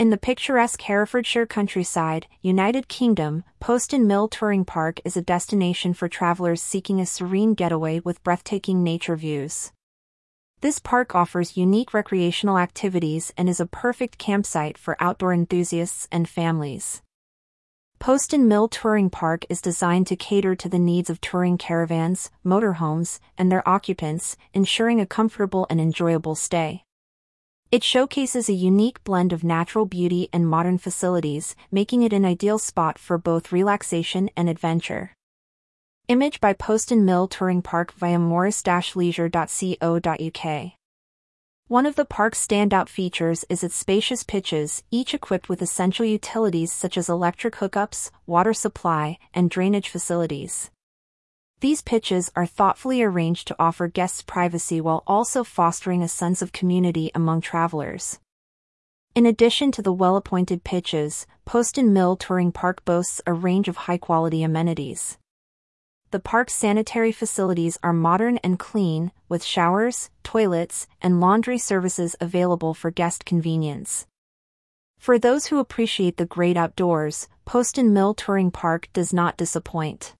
In the picturesque Herefordshire countryside, United Kingdom, Poston Mill Touring Park is a destination for travelers seeking a serene getaway with breathtaking nature views. This park offers unique recreational activities and is a perfect campsite for outdoor enthusiasts and families. Poston Mill Touring Park is designed to cater to the needs of touring caravans, motorhomes, and their occupants, ensuring a comfortable and enjoyable stay. It showcases a unique blend of natural beauty and modern facilities, making it an ideal spot for both relaxation and adventure. Image by Poston Mill Touring Park via morris-leisure.co.uk. One of the park's standout features is its spacious pitches, each equipped with essential utilities such as electric hookups, water supply, and drainage facilities. These pitches are thoughtfully arranged to offer guests privacy while also fostering a sense of community among travelers. In addition to the well-appointed pitches, Poston Mill Touring Park boasts a range of high-quality amenities. The park's sanitary facilities are modern and clean, with showers, toilets, and laundry services available for guest convenience. For those who appreciate the great outdoors, Poston Mill Touring Park does not disappoint.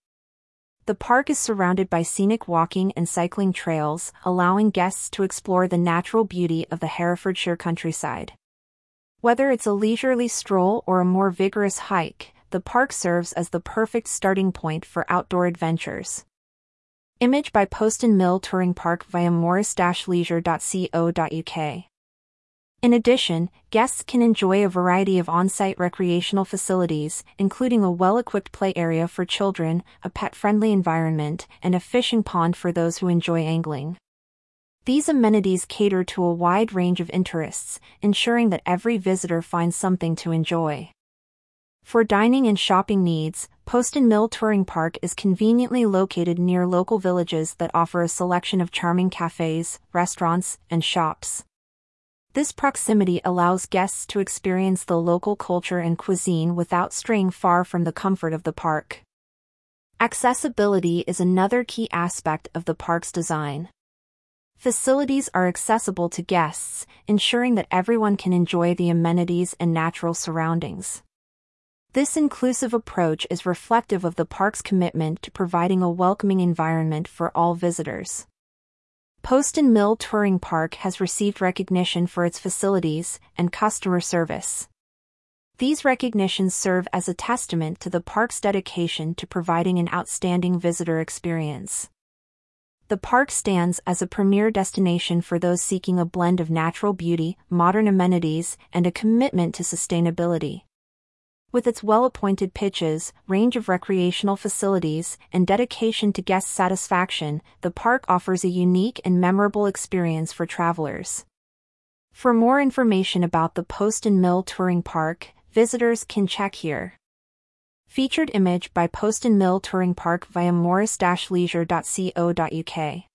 The park is surrounded by scenic walking and cycling trails, allowing guests to explore the natural beauty of the Herefordshire countryside. Whether it's a leisurely stroll or a more vigorous hike, the park serves as the perfect starting point for outdoor adventures. Image by Poston Mill Touring Park via morris-leisure.co.uk. In addition, guests can enjoy a variety of on-site recreational facilities, including a well-equipped play area for children, a pet-friendly environment, and a fishing pond for those who enjoy angling. These amenities cater to a wide range of interests, ensuring that every visitor finds something to enjoy. For dining and shopping needs, Poston Mill Touring Park is conveniently located near local villages that offer a selection of charming cafes, restaurants, and shops. This proximity allows guests to experience the local culture and cuisine without straying far from the comfort of the park. Accessibility is another key aspect of the park's design. Facilities are accessible to guests, ensuring that everyone can enjoy the amenities and natural surroundings. This inclusive approach is reflective of the park's commitment to providing a welcoming environment for all visitors. Poston Mill Touring Park has received recognition for its facilities and customer service. These recognitions serve as a testament to the park's dedication to providing an outstanding visitor experience. The park stands as a premier destination for those seeking a blend of natural beauty, modern amenities, and a commitment to sustainability. With its well-appointed pitches, range of recreational facilities, and dedication to guest satisfaction, the park offers a unique and memorable experience for travelers. For more information about the Poston Mill Touring Park, visitors can check here. Featured image by Poston Mill Touring Park via morris-leisure.co.uk.